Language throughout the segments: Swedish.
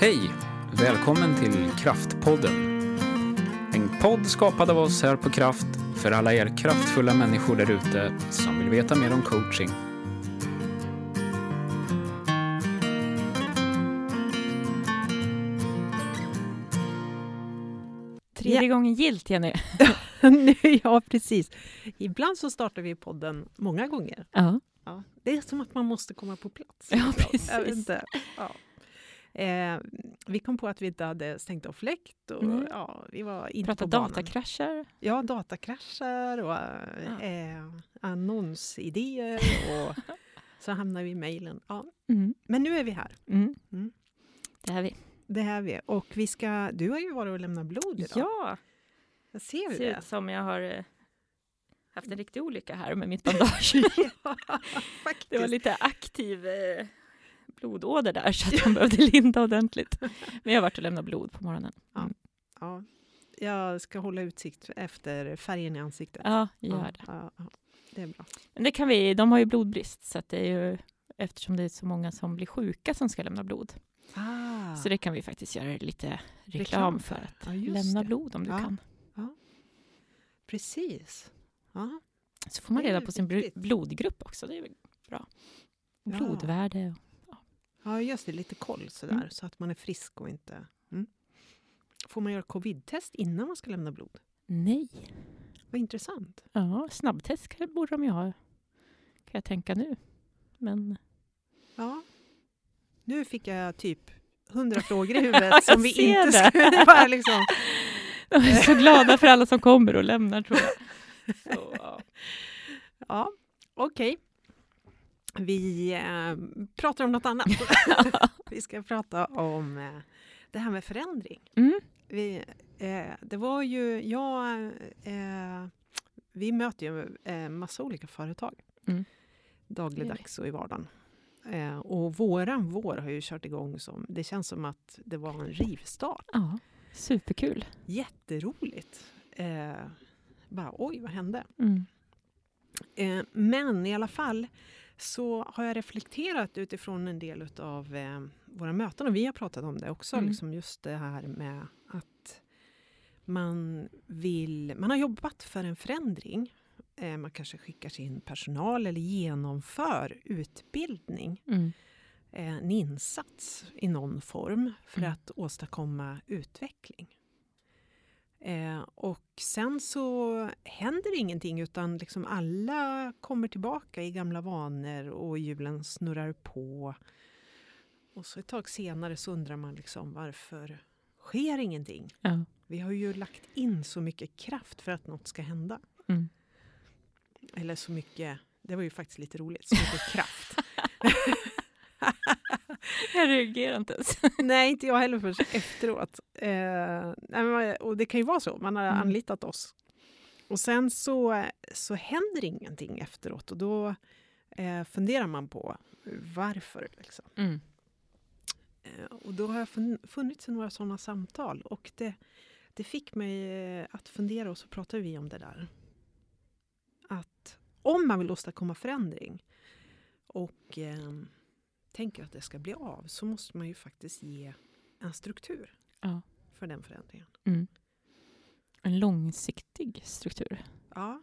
Hej! Välkommen till Kraftpodden. En podd skapad av oss här på Kraft för alla er kraftfulla människor där ute som vill veta mer om coaching. Tredje gången gilt, Jenny. Nu, ja, precis. Ibland så startar vi podden många gånger. Ja, Ja, det är som att man måste komma på plats. Ja, Jag vet precis. inte. Ja. Eh, vi kom på att vi inte hade stängt av fläkt och Nej. ja, vi var inte prata på datakrascher. Ja, datakrascher och Ja. eh, annonsidéer och så hamnar vi i mejlen. Ja. Mm. Men nu är vi här. Mm. Mm. Det är vi. Det är vi. Och vi ska, du har ju varit och lämnat blod idag. Ja, Jag ser det ser ut som jag har eh, haft en riktig olycka här med mitt bandage. ja. Det var lite aktiv eh, blodåder där så att man behövde linda ordentligt. Men jag har varit och lämnat blod på morgonen. Ja, jag ska hålla utsikt efter färgen i ansiktet. Ja, gör ja, det. Ja, ja, det är bra. Men det kan vi, de har ju blodbrist så det är ju eftersom det är så många som blir sjuka som ska lämna blod. Ah, Så det kan vi faktiskt göra lite reklam, Reklam för. att Ja, lämna det. blod om du Ja. kan. Precis. Ja, Så får man reda på sin blodgrupp också. Det är väl bra. Ja. Blodvärde. Ja, just det. Lite koll sådär, Mm. så att man är frisk och inte... Mm. Får man göra covid-test innan man ska lämna blod? Nej. Vad intressant. Ja, snabbtest borde de ju ha. Kan jag tänka nu. Men Ja. Nu fick jag typ hundra frågor i huvudet som vi inte det. skulle... Bara liksom. de är så glada för alla som kommer och lämnar tror jag. Så, ja. Ja, okej. Vi eh, pratar om något annat. vi ska prata om eh, det här med förändring. Mm. Vi, eh, det var ju, ja, eh, vi möter ju eh, massa olika företag Mm. dagligdags och i vardagen. Eh, och våran vår har ju kört igång som, det känns som att det var en rivstart. ja, superkul. Jätteroligt. Eh, bara oj, vad hände? Mm. Men i alla fall så har jag reflekterat utifrån en del av eh, våra möten och vi har pratat om det också, Mm. liksom just det här med att man vill, man har jobbat för en förändring. Eh, man kanske skickar sin personal eller genomför utbildning, Mm. eh, en insats i någon form för Mm. att åstadkomma utveckling. Eh, och sen så händer ingenting utan liksom alla kommer tillbaka i gamla vanor och hjulen snurrar på. Och så ett tag senare så undrar man liksom varför sker ingenting? Ja. Vi har ju lagt in så mycket kraft för att något ska hända. Mm. Eller så mycket, det var ju faktiskt lite roligt, så mycket kraft. Jag reagerar inte ens. Nej, inte jag heller först efteråt. Eh, och det kan ju vara så, man har Mm. anlitat oss. Och sen så, så händer ingenting efteråt och då eh, funderar man på varför. Liksom. Mm. Eh, och då har jag fun- funnits i några sådana samtal och det, det fick mig eh, att fundera och så pratade vi om det där. Att om man vill åstadkomma förändring och eh, tänker att det ska bli av så måste man ju faktiskt ge en struktur Ja. för den förändringen. Mm. En långsiktig struktur. Ja,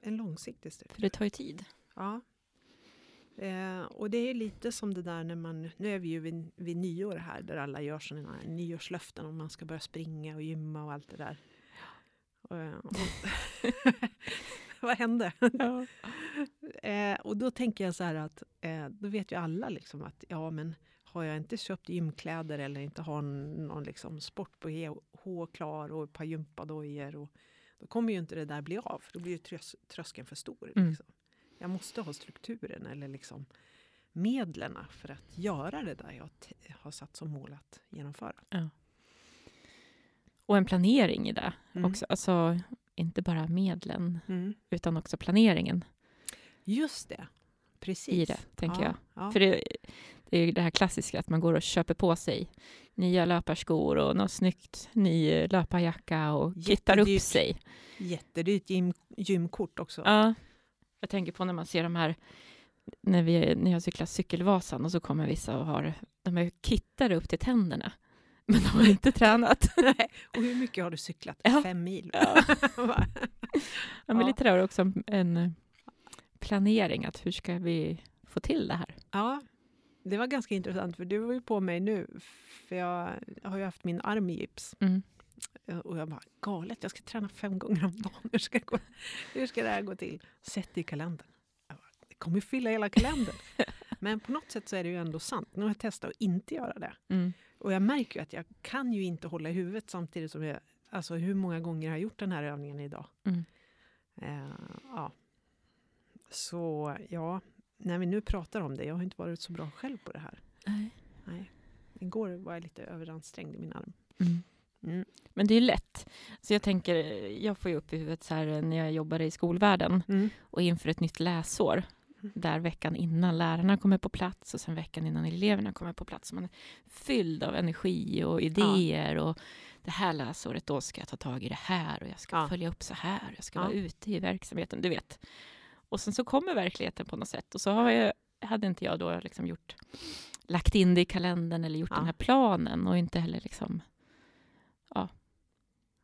en långsiktig struktur. För det tar ju tid. Ja. Eh, och det är lite som det där när man, nu är vi ju vid, vid nyår här där alla gör sådana nyårslöften om man ska börja springa och gymma och allt det där. Och, eh, och, vad hände? Ja. Eh, och då tänker jag så här att eh, då vet ju alla liksom att ja men har jag inte köpt gymkläder eller inte har någon liksom sport på H klar och ett par gympadojor och då kommer ju inte det där bli av. För då blir ju trös, tröskeln för stor. Mm. Liksom. Jag måste ha strukturen eller liksom medlen för att göra det där jag har satt som mål att genomföra. Och en planering i det Mm. också. Alltså, inte bara medlen, Mm. utan också planeringen Just det, precis. i det, tänker ja, jag. Ja. För det, det är ju det här klassiska att man går och köper på sig nya löparskor och något snyggt ny löparjacka och kittar upp sig. Jättedyrt gym, gymkort också. Ja. Jag tänker på när man ser de här, när, vi, när jag cyklar cykelvasan och så kommer vissa och har, de är kittade upp till tänderna. Men de har inte tränat. Och hur mycket har du cyklat? Ja. Fem mil? Ja. Ja, men Ja. lite där också en- en planering, att hur ska vi få till det här? ja, det var ganska intressant för du var ju på mig nu. För jag har ju haft min arm i gips. Mm. Och jag bara, galet, jag ska träna fem gånger om dagen. Hur ska, det gå, hur ska det här gå till? Sätt det i kalendern. Bara, det kommer fylla hela kalendern. Men på något sätt så är det ju ändå sant. Nu har jag testat att inte göra det. Mm. Och jag märker ju att jag kan ju inte hålla i huvudet samtidigt som jag... Alltså hur många gånger har jag gjort den här övningen idag? Mm. Eh, ja. Så ja, när vi nu pratar om det, jag har inte varit så bra själv på det här. Nej. Nej. Igår var jag lite överansträngd i min arm. Mm. Mm. Men det är ju lätt. Så jag tänker, jag får ju upp i huvudet så här när jag jobbade i skolvärlden Mm. och inför ett nytt läsår. Där veckan innan lärarna kommer på plats och sen veckan innan eleverna kommer på plats. Man är fylld av energi och idéer och det här läsåret, då ska jag ta tag i det här och jag ska Ja. följa upp så här och jag ska Ja. vara ute i verksamheten, du vet. Och sen så kommer verkligheten på något sätt och så har jag, hade inte jag då liksom gjort, lagt in det i kalendern eller gjort Ja. den här planen och inte heller liksom ja,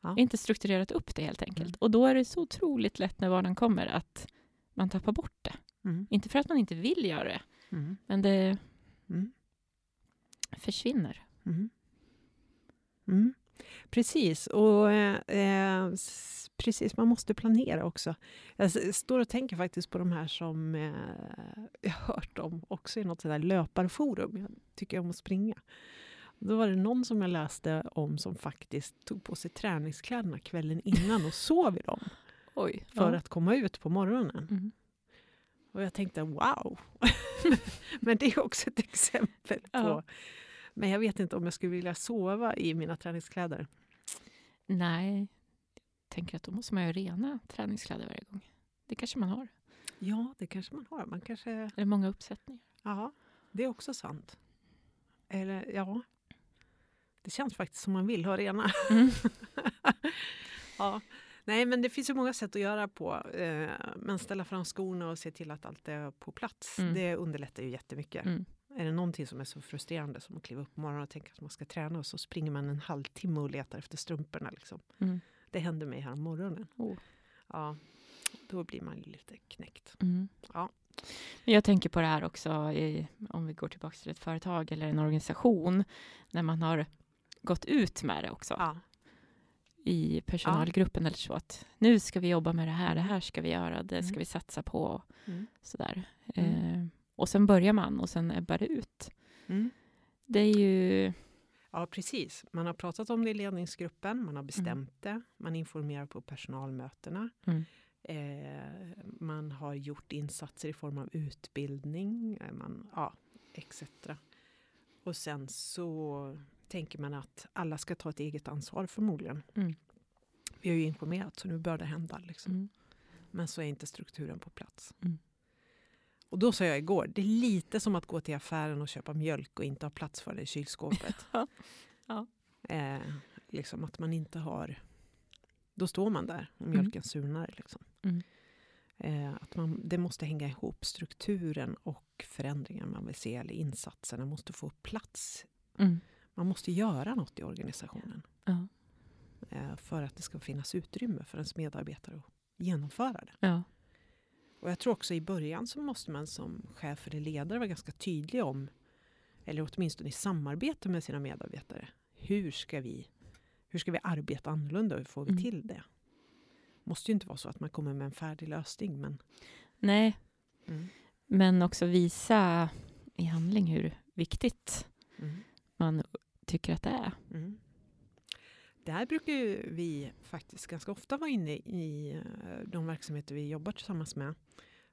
Ja. inte strukturerat upp det helt enkelt. Mm. Och då är det så otroligt lätt när vardagen kommer att man tappar bort det. Mm. Inte för att man inte vill göra det, Mm. men det Mm. försvinner. Mm. Mm. Precis, och eh, eh, precis, man måste planera också. Jag står och tänker faktiskt på de här som eh, jag har hört om också i något sådär löparforum. Jag tycker om att springa. Då var det någon som jag läste om som faktiskt tog på sig träningskläderna kvällen innan och sov i dem Oj. för att komma ut på morgonen. Mm. Och jag tänkte wow! Men det är också ett exempel på... Ja. Men jag vet inte om jag skulle vilja sova i mina träningskläder. Nej, jag tänker att då måste man ju rena träningskläder varje gång. Det kanske man har. Ja, det kanske man har. Man kanske... Eller många uppsättningar. Ja, det är också sant. Eller ja, det känns faktiskt som man vill ha rena. Mm. ja. Nej, men det finns ju många sätt att göra på. Eh, men ställa fram skorna och se till att allt är på plats. Mm. Det underlättar ju jättemycket. Mm. Är det någonting som är så frustrerande som att kliva upp på morgonen och tänka att man ska träna och så springer man en halvtimme och letar efter strumporna. Liksom. Mm. Det hände mig här om morgonen. Oh. Ja, då blir man lite knäckt. Mm. Ja. Jag tänker på det här också, i, om vi går tillbaka till ett företag eller en organisation, när man har gått ut med det också Ja. I personalgruppen eller så, att nu ska vi jobba med det här, det här ska vi göra, det ska Mm. vi satsa på, Mm. sådär. Mm. Eh, och sen börjar man och sen ebbar det ut. Mm. Det är ju... Ja, precis. Man har pratat om det i ledningsgruppen, man har bestämt det, man informerar på personalmötena. Eh, man har gjort insatser i form av utbildning, eh, man, ja, etc. Och sen så tänker man att alla ska ta ett eget ansvar förmodligen. Mm. Vi har ju informerat så nu bör det hända. Liksom. Mm. Men så är inte strukturen på plats. Mm. Och då sa jag igår, det är lite som att gå till affären och köpa mjölk och inte ha plats för det i kylskåpet. Ja. Ja. Eh, liksom att man inte har... Då står man där och Mm. mjölken surnar. Liksom. Mm. Eh, att man, det måste hänga ihop. Strukturen och förändringen man vill se, eller insatserna, måste få plats. Mm. Man måste göra något i organisationen Ja. eh, för att det ska finnas utrymme för ens medarbetare att genomföra det. Ja. Och jag tror också i början så måste man som chef eller ledare vara ganska tydlig om, eller åtminstone i samarbete med sina medarbetare, hur ska vi, hur ska vi arbeta annorlunda och hur får vi Mm. till det? måste ju inte vara så att man kommer med en färdig lösning, men Nej, mm. men också visa i handling hur viktigt Mm. man tycker att det är. Mm. Där brukar vi faktiskt ganska ofta vara inne i eh, de verksamheter vi jobbar tillsammans med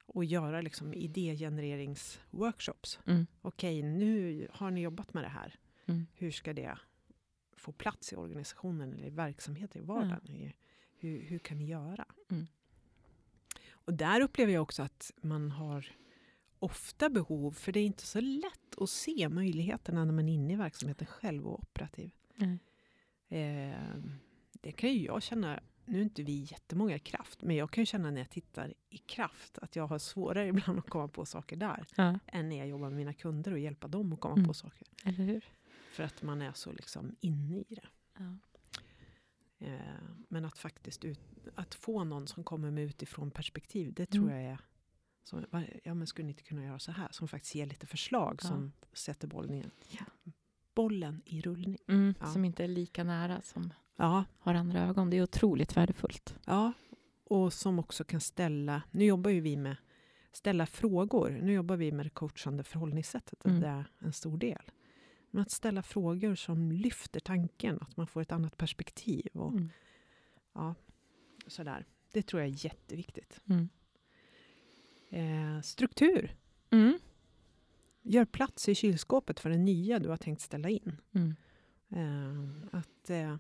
och göra liksom idégenereringsworkshops. Mm. Okej, nu har ni jobbat med det här. Mm. Hur ska det få plats i organisationen eller i verksamheten i vardagen? I- Hur, hur kan ni göra? Mm. Och där upplever jag också att man har ofta behov, för det är inte så lätt att se möjligheterna när man är inne i verksamheten själv och operativ. Nej. Eh, det kan ju jag känna, nu är inte vi jättemånga i kraft, men jag kan ju känna när jag tittar i kraft att jag har svårare ibland att komma på saker där Ja, än när jag jobbar med mina kunder och hjälpa dem att komma Mm. på saker. eller hur? För att man är så liksom inne i det. Ja. Eh, men att faktiskt ut, att få någon som kommer med utifrån perspektiv, det tror Mm. jag är som, ja men skulle ni inte kunna göra så här? Som faktiskt ger lite förslag Ja. som sätter bollen, Ja. bollen i rullning. Mm, Ja. Som inte är lika nära, som Ja, har andra ögon. Det är otroligt värdefullt. ja, och som också kan ställa, nu jobbar ju vi med ställa frågor. Nu jobbar vi med det coachande förhållningssättet, Mm. det är en stor del. Men att ställa frågor som lyfter tanken, att man får ett annat perspektiv och Mm. sådär. Det tror jag är jätteviktigt. Mm. Eh, struktur. Mm. Gör plats i kylskåpet för det nya du har tänkt ställa in. Mm. Eh, att eh,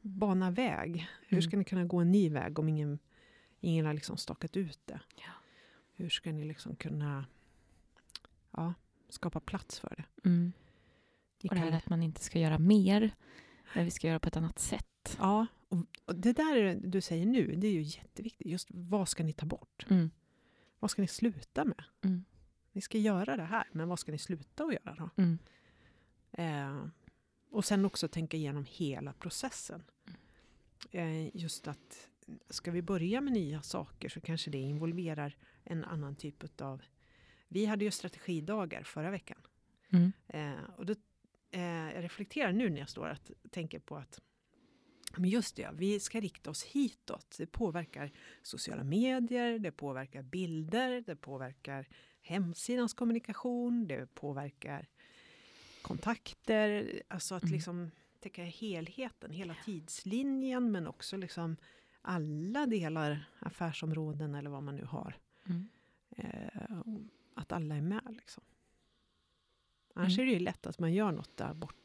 bana väg. Hur Mm. ska ni kunna gå en ny väg om ingen, ingen har liksom stakat ut det? Ja. Hur ska ni liksom kunna ja, skapa plats för det? Mm. Och det här att man inte ska göra mer, men vi ska göra på ett annat sätt. Ja, och, och det där är- du säger nu, det är ju jätteviktigt. Just vad ska ni ta bort? Mm. Vad ska ni sluta med? Mm. Ni ska göra det här, men vad ska ni sluta att göra då? Mm. Eh, och sen också tänka igenom hela processen. Eh, just att ska vi börja med nya saker så kanske det involverar en annan typ av... Vi hade ju strategidagar förra veckan. Mm. Eh, och då, eh, jag reflekterar nu när jag står och tänker på att men just det, vi ska rikta oss hitåt. Det påverkar sociala medier, det påverkar bilder, det påverkar hemsidans kommunikation, det påverkar kontakter. Alltså att Mm. liksom täcka helheten, hela tidslinjen men också liksom alla delar, affärsområden eller vad man nu har. Mm. Eh, att alla är med. Liksom. Annars Mm. är det ju lätt att man gör något där borta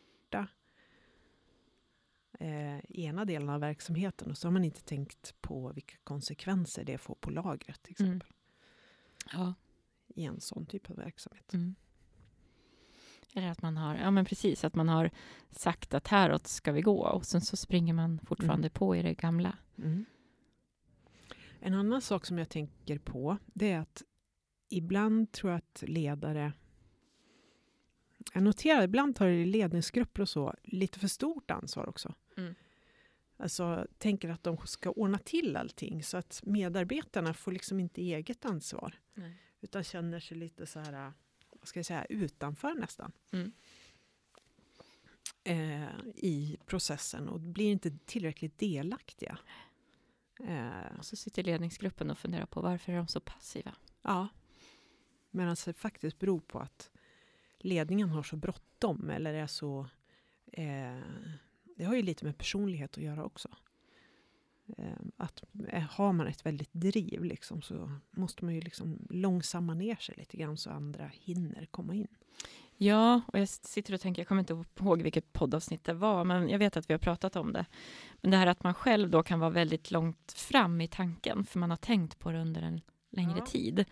eh, i ena delen av verksamheten och så har man inte tänkt på vilka konsekvenser det får på lagret till Mm. exempel. Ja. I en sån typ av verksamhet. Mm. Eller att man har, ja men precis, att man har sagt att häråt ska vi gå och sen så springer man fortfarande på i det gamla. Mm. En annan sak som jag tänker på det är att ibland tror jag att ledare jag noterar ibland tar ledningsgrupper och så lite för stort ansvar också. Mm. Alltså tänker att de ska ordna till allting så att medarbetarna får liksom inte eget ansvar. Nej. Utan känner sig lite så här, vad ska jag säga, utanför nästan. Mm. Eh, I processen och blir inte tillräckligt delaktiga. Eh, Och så sitter ledningsgruppen och funderar på varför är de så passiva? Ja. Medan det faktiskt beror på att ledningen har så bråttom eller är så... Eh, det har ju lite med personlighet att göra också. Eh, att eh, har man ett väldigt driv liksom, så måste man ju liksom långsamma ner sig lite grann så andra hinner komma in. Ja, och jag sitter och tänker, jag kommer inte ihåg vilket poddavsnitt det var, men jag vet att vi har pratat om det. Men det här att man själv då kan vara väldigt långt fram i tanken, för man har tänkt på det under en längre Ja. tid.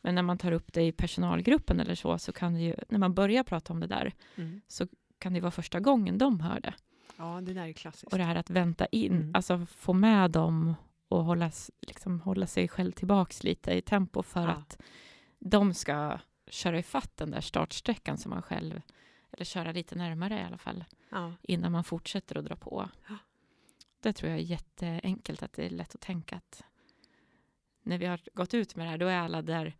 Men när man tar upp det i personalgruppen eller så, så kan det ju, när man börjar prata om det där, kan det vara första gången de hör det. Ja, det där är klassiskt. Och det här att vänta in, Mm. alltså få med dem och hålla, liksom, hålla sig själv tillbaks lite i tempo för Ja. att de ska köra ifatt den där startsträckan som man själv, eller köra lite närmare i alla fall, Ja. innan man fortsätter att dra på. Ja. Det tror jag är jätteenkelt, att det är lätt att tänka att när vi har gått ut med det här, då är alla där,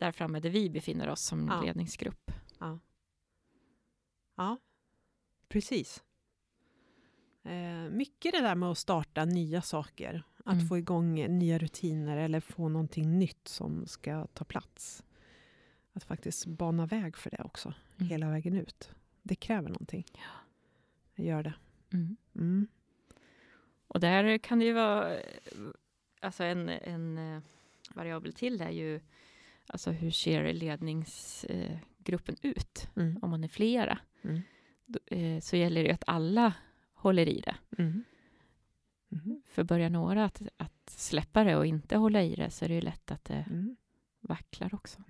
där framme där vi befinner oss som Ja. ledningsgrupp. Ja, precis. Eh, mycket det där med att starta nya saker. Att Mm. få igång nya rutiner eller få någonting nytt som ska ta plats. Att faktiskt bana väg för det också, Mm. hela vägen ut. Det kräver någonting. Det gör det. Mm. Mm. Och där kan det ju vara, eh, alltså en, en eh, variabel till är ju, alltså hur ser ledningsgruppen ut? Mm. Om man är flera, Mm. då, eh, så gäller det att alla håller i det. Mm. Mhm. För börjar några att, att släppa det och inte hålla i det, så är det ju lätt att det Mm. vacklar också.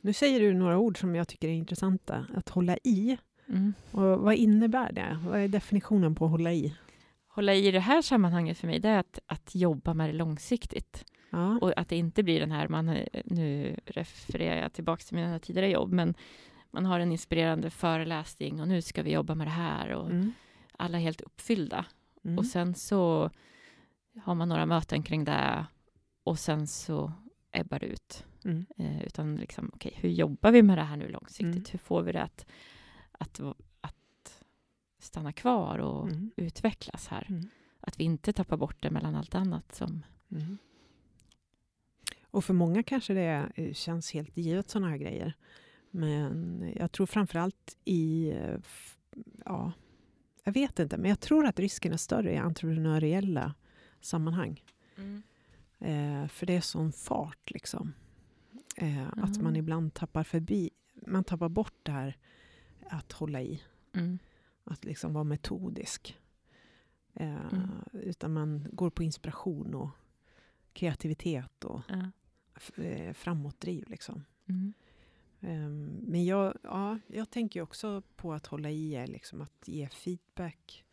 Nu säger du några ord som jag tycker är intressanta. Att hålla i. Mm. Och vad innebär det? Vad är definitionen på att hålla i? Hålla i det här sammanhanget för mig, det är att, att jobba med det långsiktigt. Ja. Och att det inte blir den här, man, nu refererar jag tillbaka till mina tidigare jobb, men man har en inspirerande föreläsning och nu ska vi jobba med det här och Mm. alla är helt uppfyllda. Mm. Och sen så har man några möten kring det och sen så ebbar det ut. Mm. Eh, utan liksom, okej, hur jobbar vi med det här nu långsiktigt? Mm. Hur får vi det att, att, att stanna kvar och Mm. utvecklas här? Mm. Att vi inte tappar bort det mellan allt annat som... Mm. Och för många kanske det eh, känns helt givet sådana här grejer. Men jag tror framförallt i, eh, ja, jag vet inte, men jag tror att risken är större i entreprenöriella sammanhang. Eh, för det är sån fart liksom. Eh, Att Ja. man ibland tappar förbi, man tappar bort det här att hålla i. Mm. Att liksom vara metodisk. Eh, Mm. Utan man går på inspiration och kreativitet och Ja. Eh, framåtdriv. Liksom. Mm. Ehm, Men jag, ja, jag tänker också på att hålla i är liksom att ge feedback.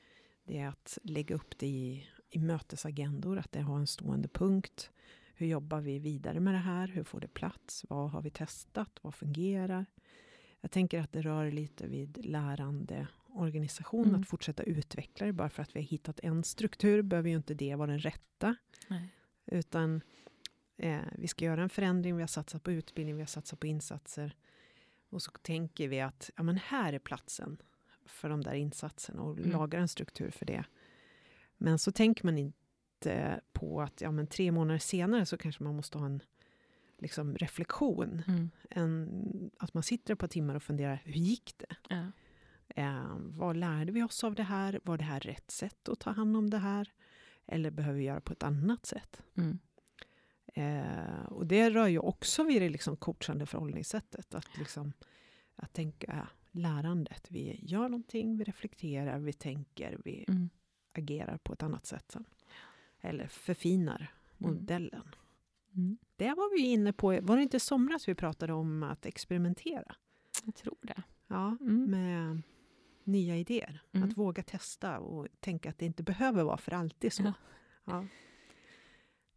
Det är att lägga upp det i, i mötesagendor, att det har en stående punkt. Hur jobbar vi vidare med det här? Hur får det plats? Vad har vi testat? Vad fungerar? Jag tänker att det rör lite vid lärande organisation, Mm. att fortsätta utveckla det. Bara för att vi har hittat en struktur behöver ju inte det vara den rätta. Nej. Utan eh, vi ska göra en förändring, vi har satsat på utbildning, vi har satsat på insatser. Och så tänker vi att ja, men här är platsen för de där insatserna och Mm. lagar en struktur för det. Men så tänker man inte på att ja, men tre månader senare så kanske man måste ha en liksom, reflektion. Mm. En, att man sitter ett par timmar och funderar, hur gick det? Ja. Eh, vad lärde vi oss av det här? Var det här rätt sätt att ta hand om det här? Eller behöver vi göra på ett annat sätt? Mm. Eh, och det rör ju också vid det liksom coachande förhållningssättet. Att, liksom, att tänka lärandet. Vi gör någonting, vi reflekterar, vi tänker, vi Mm. agerar på ett annat sätt sen. Eller förfinar Mm. modellen. Mm. Det var vi inne på, var det inte somras vi pratade om att experimentera? Jag tror det. Ja, Mm. med nya idéer. Mm. Att våga testa och tänka att det inte behöver vara för alltid så. Ja. Ja.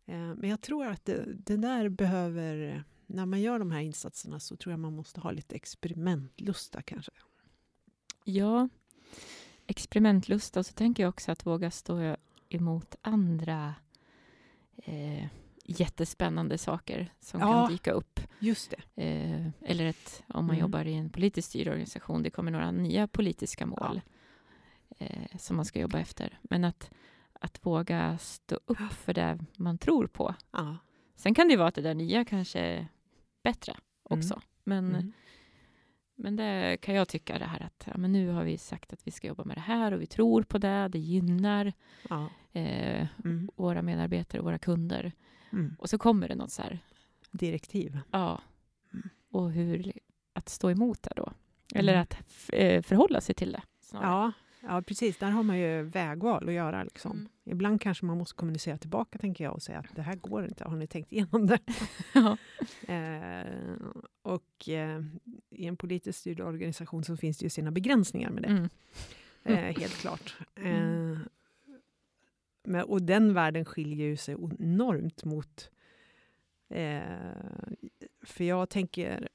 Eh, Men jag tror att det, det där behöver, när man gör de här insatserna så tror jag man måste ha lite experimentlusta kanske. Ja, experimentlust och så tänker jag också att våga stå emot andra eh, jättespännande saker som Ja. kan dyka upp. Just det. Eh, eller ett, om man Mm. jobbar i en politiskt styrd organisation, det kommer några nya politiska mål eh, som man ska jobba efter. Men att, att våga stå upp för det man tror på. Ja. Sen kan det vara att det där nya kanske är bättre också. Men, Mm. men det kan jag tycka det här att ja, men nu har vi sagt att vi ska jobba med det här och vi tror på det. Det gynnar Ja. eh, Mm. våra medarbetare och våra kunder. Mm. Och så kommer det något så här, Direktiv. ja. Mm. Och hur att stå emot det då. Eller Mm. att eh, förhålla sig till det. snarare. Ja, ja, precis. Där har man ju vägval att göra. Liksom. Mm. Ibland kanske man måste kommunicera tillbaka tänker jag och säga att det här går inte. Har ni tänkt igenom det? Ja. Eh, och eh, i en politiskt styrd organisation så finns det ju sina begränsningar med det. Mm. Eh, helt klart. Mm. Eh, men, och den världen skiljer ju sig enormt mot... Eh, för jag tänker...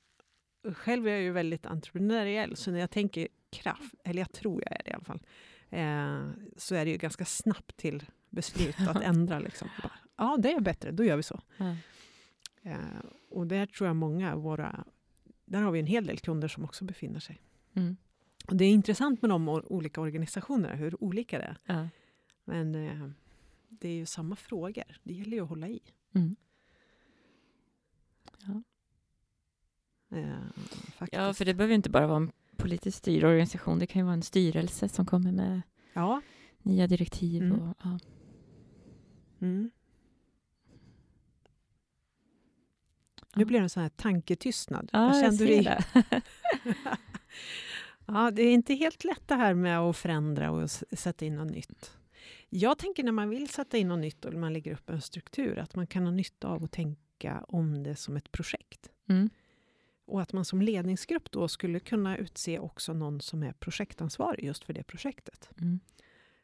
Själv är jag ju väldigt entreprenöriell, så när jag tänker kraft, eller jag tror jag fall, eh, så är det ju ganska snabbt till beslut att ändra. Liksom. Bara, ja, det är bättre, då gör vi så. Ja. Eh, och där tror jag många av våra... Där har vi en hel del kunder som också befinner sig. Mm. Och det är intressant med de olika organisationerna, hur olika det är. Ja. Men eh, det är ju samma frågor. Det gäller ju att hålla i. Mm. Eh, faktiskt. ja, för det behöver inte bara vara en politiskt styrd organisation. Det kan ju vara en styrelse som kommer med Ja. nya direktiv. Mm. Och, ja. Mm. Nu blir det en sån här tanketystnad. Ja, jag kände ser det. ja, det är inte helt lätt det här med att förändra och sätta in något nytt. Jag tänker när man vill sätta in något nytt och man lägger upp en struktur, att man kan ha nytta av att tänka om det som ett projekt. Mm. Och att man som ledningsgrupp då skulle kunna utse också någon som är projektansvarig just för det projektet. Mm.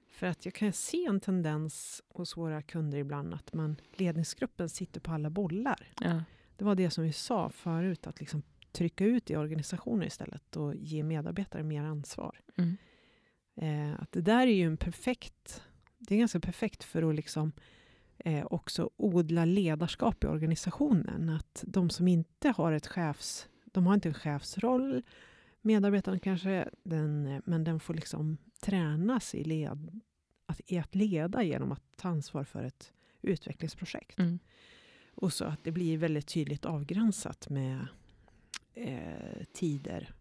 För att jag kan se en tendens hos våra kunder ibland att man, ledningsgruppen sitter på alla bollar. Ja. Det var det som vi sa förut, att liksom trycka ut i organisationer istället och ge medarbetare mer ansvar. Mm. Eh, att det där är ju en perfekt, det är ganska perfekt för att liksom eh, också odla ledarskap i organisationen. Att de som inte har ett chefs, de har inte en chefsroll, medarbetaren kanske, den, men den får liksom tränas i, led, att, i att leda genom att ta ansvar för ett utvecklingsprojekt. Mm. Och så att det blir väldigt tydligt avgränsat med eh, tider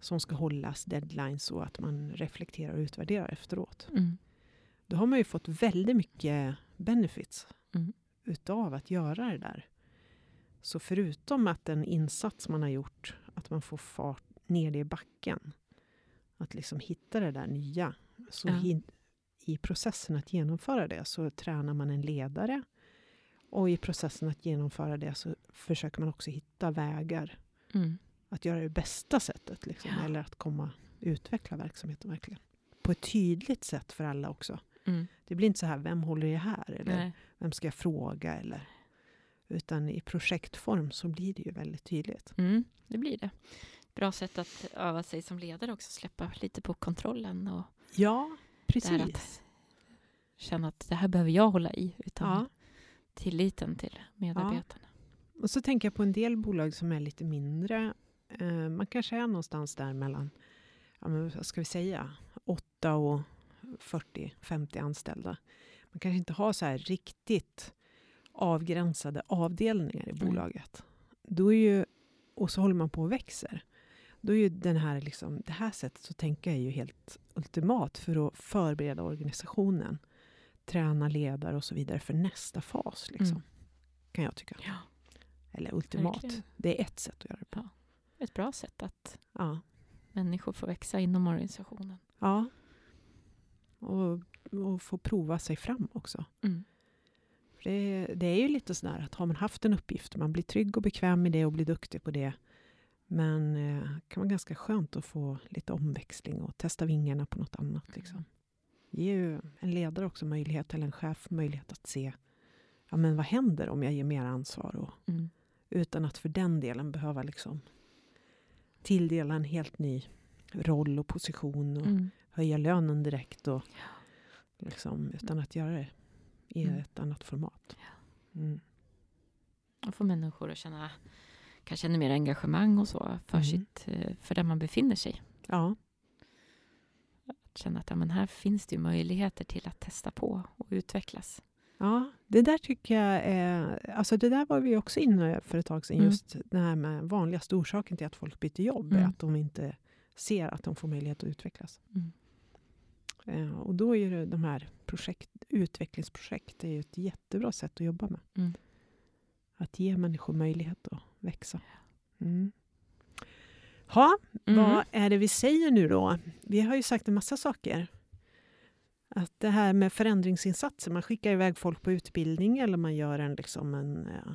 som ska hållas, deadlines och att man reflekterar och utvärderar efteråt. Mm. Då har man ju fått väldigt mycket benefits Mm. utav att göra det där. Så förutom att den insats man har gjort, att man får fart ner det i backen, att liksom hitta det där nya, så Ja. hin- i processen att genomföra det så tränar man en ledare och i processen att genomföra det så försöker man också hitta vägar Mm. att göra det bästa sättet. Liksom, Ja. Eller att komma utveckla verksamheten verkligen. På ett tydligt sätt för alla också. Mm. Det blir inte så här, vem håller i det här? Eller Nej. vem ska jag fråga? Eller, utan i projektform så blir det ju väldigt tydligt. Mm. Det blir det. Bra sätt att öva sig som ledare också, släppa lite på kontrollen och Ja, precis. att känna att det här behöver jag hålla i, utan Ja. tilliten till medarbetarna. Och så tänker jag på en del bolag som är lite mindre. Eh, man kanske är någonstans där mellan, ja, men vad ska vi säga, 8 och 40-50 anställda. Man kanske inte har så här riktigt avgränsade avdelningar i Nej. bolaget. Då är ju, och så håller man på och växer. Då är ju den här, liksom, det här sättet att tänka är ju helt ultimat för att förbereda organisationen, träna ledare och så vidare för nästa fas. Liksom, Mm. Kan jag tycka. Ja. Eller ultimat. Verkligen. Det är ett sätt att göra det på. Ett bra sätt att Ja. människor får växa inom organisationen. ja. Och, och få prova sig fram också. Mm. Det, det är ju lite sådär att har man haft en uppgift, man blir trygg och bekväm med det och blir duktig på det. Men eh, kan vara ganska skönt att få lite omväxling och testa vingarna på något annat. Liksom. Det ger ju en ledare också möjlighet, eller en chef möjlighet att se ja, men vad händer om jag ger mer ansvar och Mm. utan att för den delen behöva liksom tilldela en helt ny roll och position och Mm. höja lönen direkt. Och liksom, utan att göra det i Mm. ett annat format. Mm. Och få människor att känna kanske ännu mer engagemang och så för, Mm. sitt, eh, för där man befinner sig. Ja, Att känna att ja, men här finns det ju möjligheter till att testa på och utvecklas. ja, det där tycker jag är... Alltså det där var vi också inne för ett tag sedan. Mm. Just det här med vanligaste orsaken till att folk byter jobb. är Mm. att de inte ser att de får möjlighet att utvecklas. Mm. Eh, och då är det de här projekt, utvecklingsprojekt det är ett jättebra sätt att jobba med. Mm. Att ge människor möjlighet att växa. Mm. Ha, Mm. vad är det vi säger nu då? Vi har ju sagt en massa saker. Att det här med förändringsinsatser, man skickar iväg folk på utbildning eller man gör en, liksom en, eh,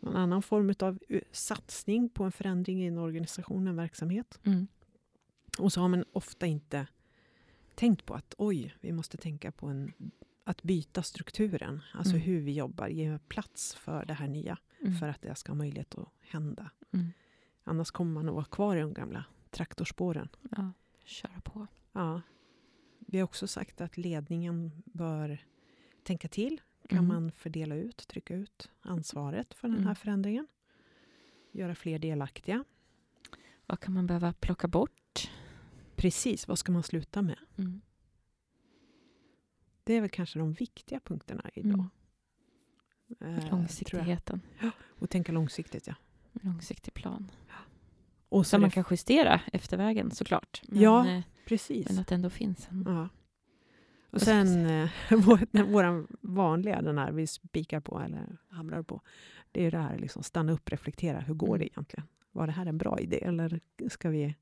någon annan form av satsning på en förändring i en organisation, en verksamhet. Mm. Och så har man ofta inte tänkt på att oj, vi måste tänka på en, att byta strukturen. Alltså Mm. hur vi jobbar, ge plats för det här nya. Mm. För att det ska ha möjlighet att hända. Mm. Annars kommer man att vara kvar i de gamla traktorspåren. Ja, köra på. Ja. Vi har också sagt att ledningen bör tänka till. Kan Mm. man fördela ut, trycka ut ansvaret för den här Mm. förändringen? Göra fler delaktiga. Vad kan man behöva plocka bort? Precis, vad ska man sluta med? Mm. Det är väl kanske de viktiga punkterna idag. Mm. Eh. Långsiktigheten. Och tänka långsiktigt, ja. Långsiktig plan. Och Som man kan justera efter vägen såklart. Men, Ja, eh, Precis. men att det ändå finns en... Ja. Och sen eh, vår, vanliga, den här vi spikar på eller hamrar på. Det är det här, liksom, stanna upp, reflektera. Hur går Mm. det egentligen? Var det här en bra idé eller ska vi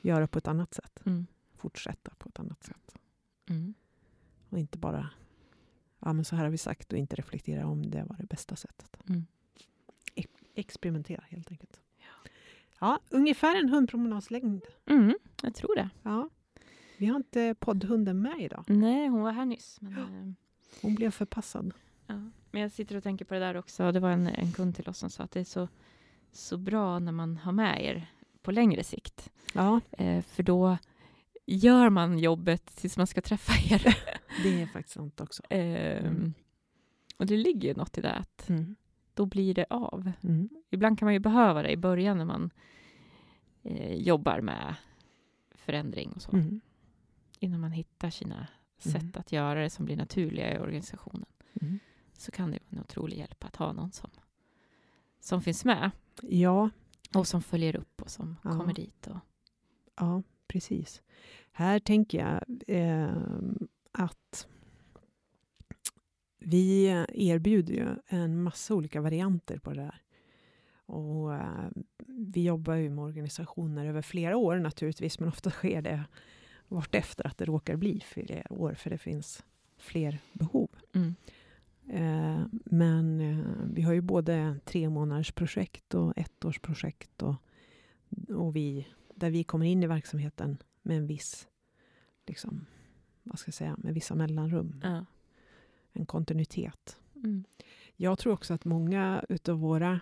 göra på ett annat sätt? Mm. Fortsätta på ett annat sätt. Mm. Och inte bara, ja men så här har vi sagt och inte reflektera om det var det bästa sättet. Mm. Experimentera helt enkelt. Ja, ungefär en hundpromenadslängd. Mm. Jag tror det. Ja. Vi har inte poddhunden med idag. Nej, hon var här nyss. Men, eh, Hon blev förpassad. ja. men jag sitter och tänker på det där också. Det var en, en kund till oss som sa att det är så så bra när man har med er på längre sikt. Ja, Eh, för då gör man jobbet tills man ska träffa er. det är faktiskt sant också. Eh, Mm. Och det ligger ju något i det, att Mm. då blir det av. Mm. Ibland kan man ju behöva det i början när man eh, jobbar med förändring och så. Mm. Innan man hittar sina Mm. sätt att göra det som blir naturliga i organisationen. Mm. Så kan det vara en otrolig hjälp att ha någon som, som finns med Ja, och som följer upp och som Ja. kommer dit. Och, Ja, precis. Här tänker jag eh, att vi erbjuder ju en massa olika varianter på det där. Och, eh, vi jobbar ju med organisationer över flera år naturligtvis, men ofta sker det vartefter att det råkar bli flera år, för det finns fler behov. mm. Eh, men eh, vi har ju både tre månaders projekt och ettårsprojekt och, och vi, där vi kommer in i verksamheten med en viss, liksom, vad ska jag säga, med vissa mellanrum, Ja. en kontinuitet. Mm. Jag tror också att många utav våra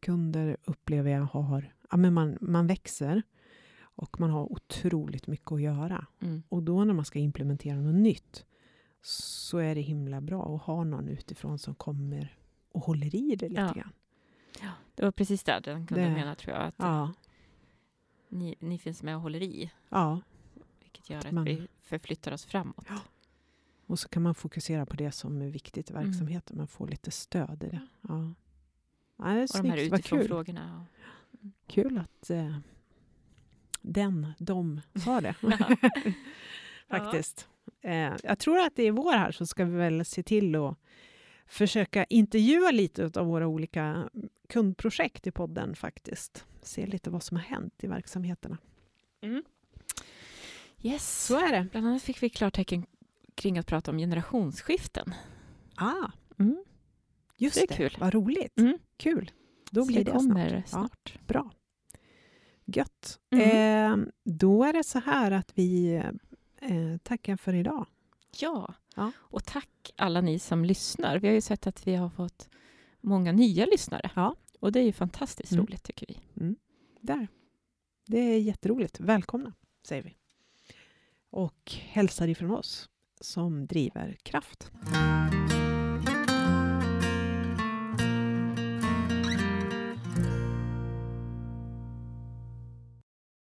kunder upplever jag har, ja men man, man växer och man har otroligt mycket att göra. Mm. Och då när man ska implementera något nytt så är det himla bra att ha någon utifrån som kommer och håller i det lite Ja. grann. Det var precis där den kunde Det- mena, tror jag. Att Ja, ni, ni finns med och håller i, ja. vilket gör att Man- vi förflyttar oss framåt. Och så kan man fokusera på det som är viktigt i Mm. verksamheten. Man får lite stöd i det. Ja. Ja, det är Och de här snyggt. Vad utifrån kul. Kul att eh, den, de sa det. Ja. Faktiskt. Eh, jag tror att det är vår här så ska vi väl se till att försöka intervjua lite av våra olika kundprojekt i podden faktiskt. Se lite vad som har hänt i verksamheterna. Yes. Så är det. Bland annat fick vi klartecken kring att prata om generationsskiften. Ah, Mm. just Det är det. kul. Vad roligt. Mm. Kul. Då Så blir det, kommer snart. Ja, snart. bra. Gött. Mm. Eh, då är det så här att vi eh, tackar för idag. Ja. Ja. och tack alla ni som lyssnar. Vi har ju sett att vi har fått många nya lyssnare. Ja. Och det är ju fantastiskt Mm. roligt tycker vi. Där. Det är jätteroligt. Välkomna, säger vi. Och hälsar ifrån oss som driver kraft.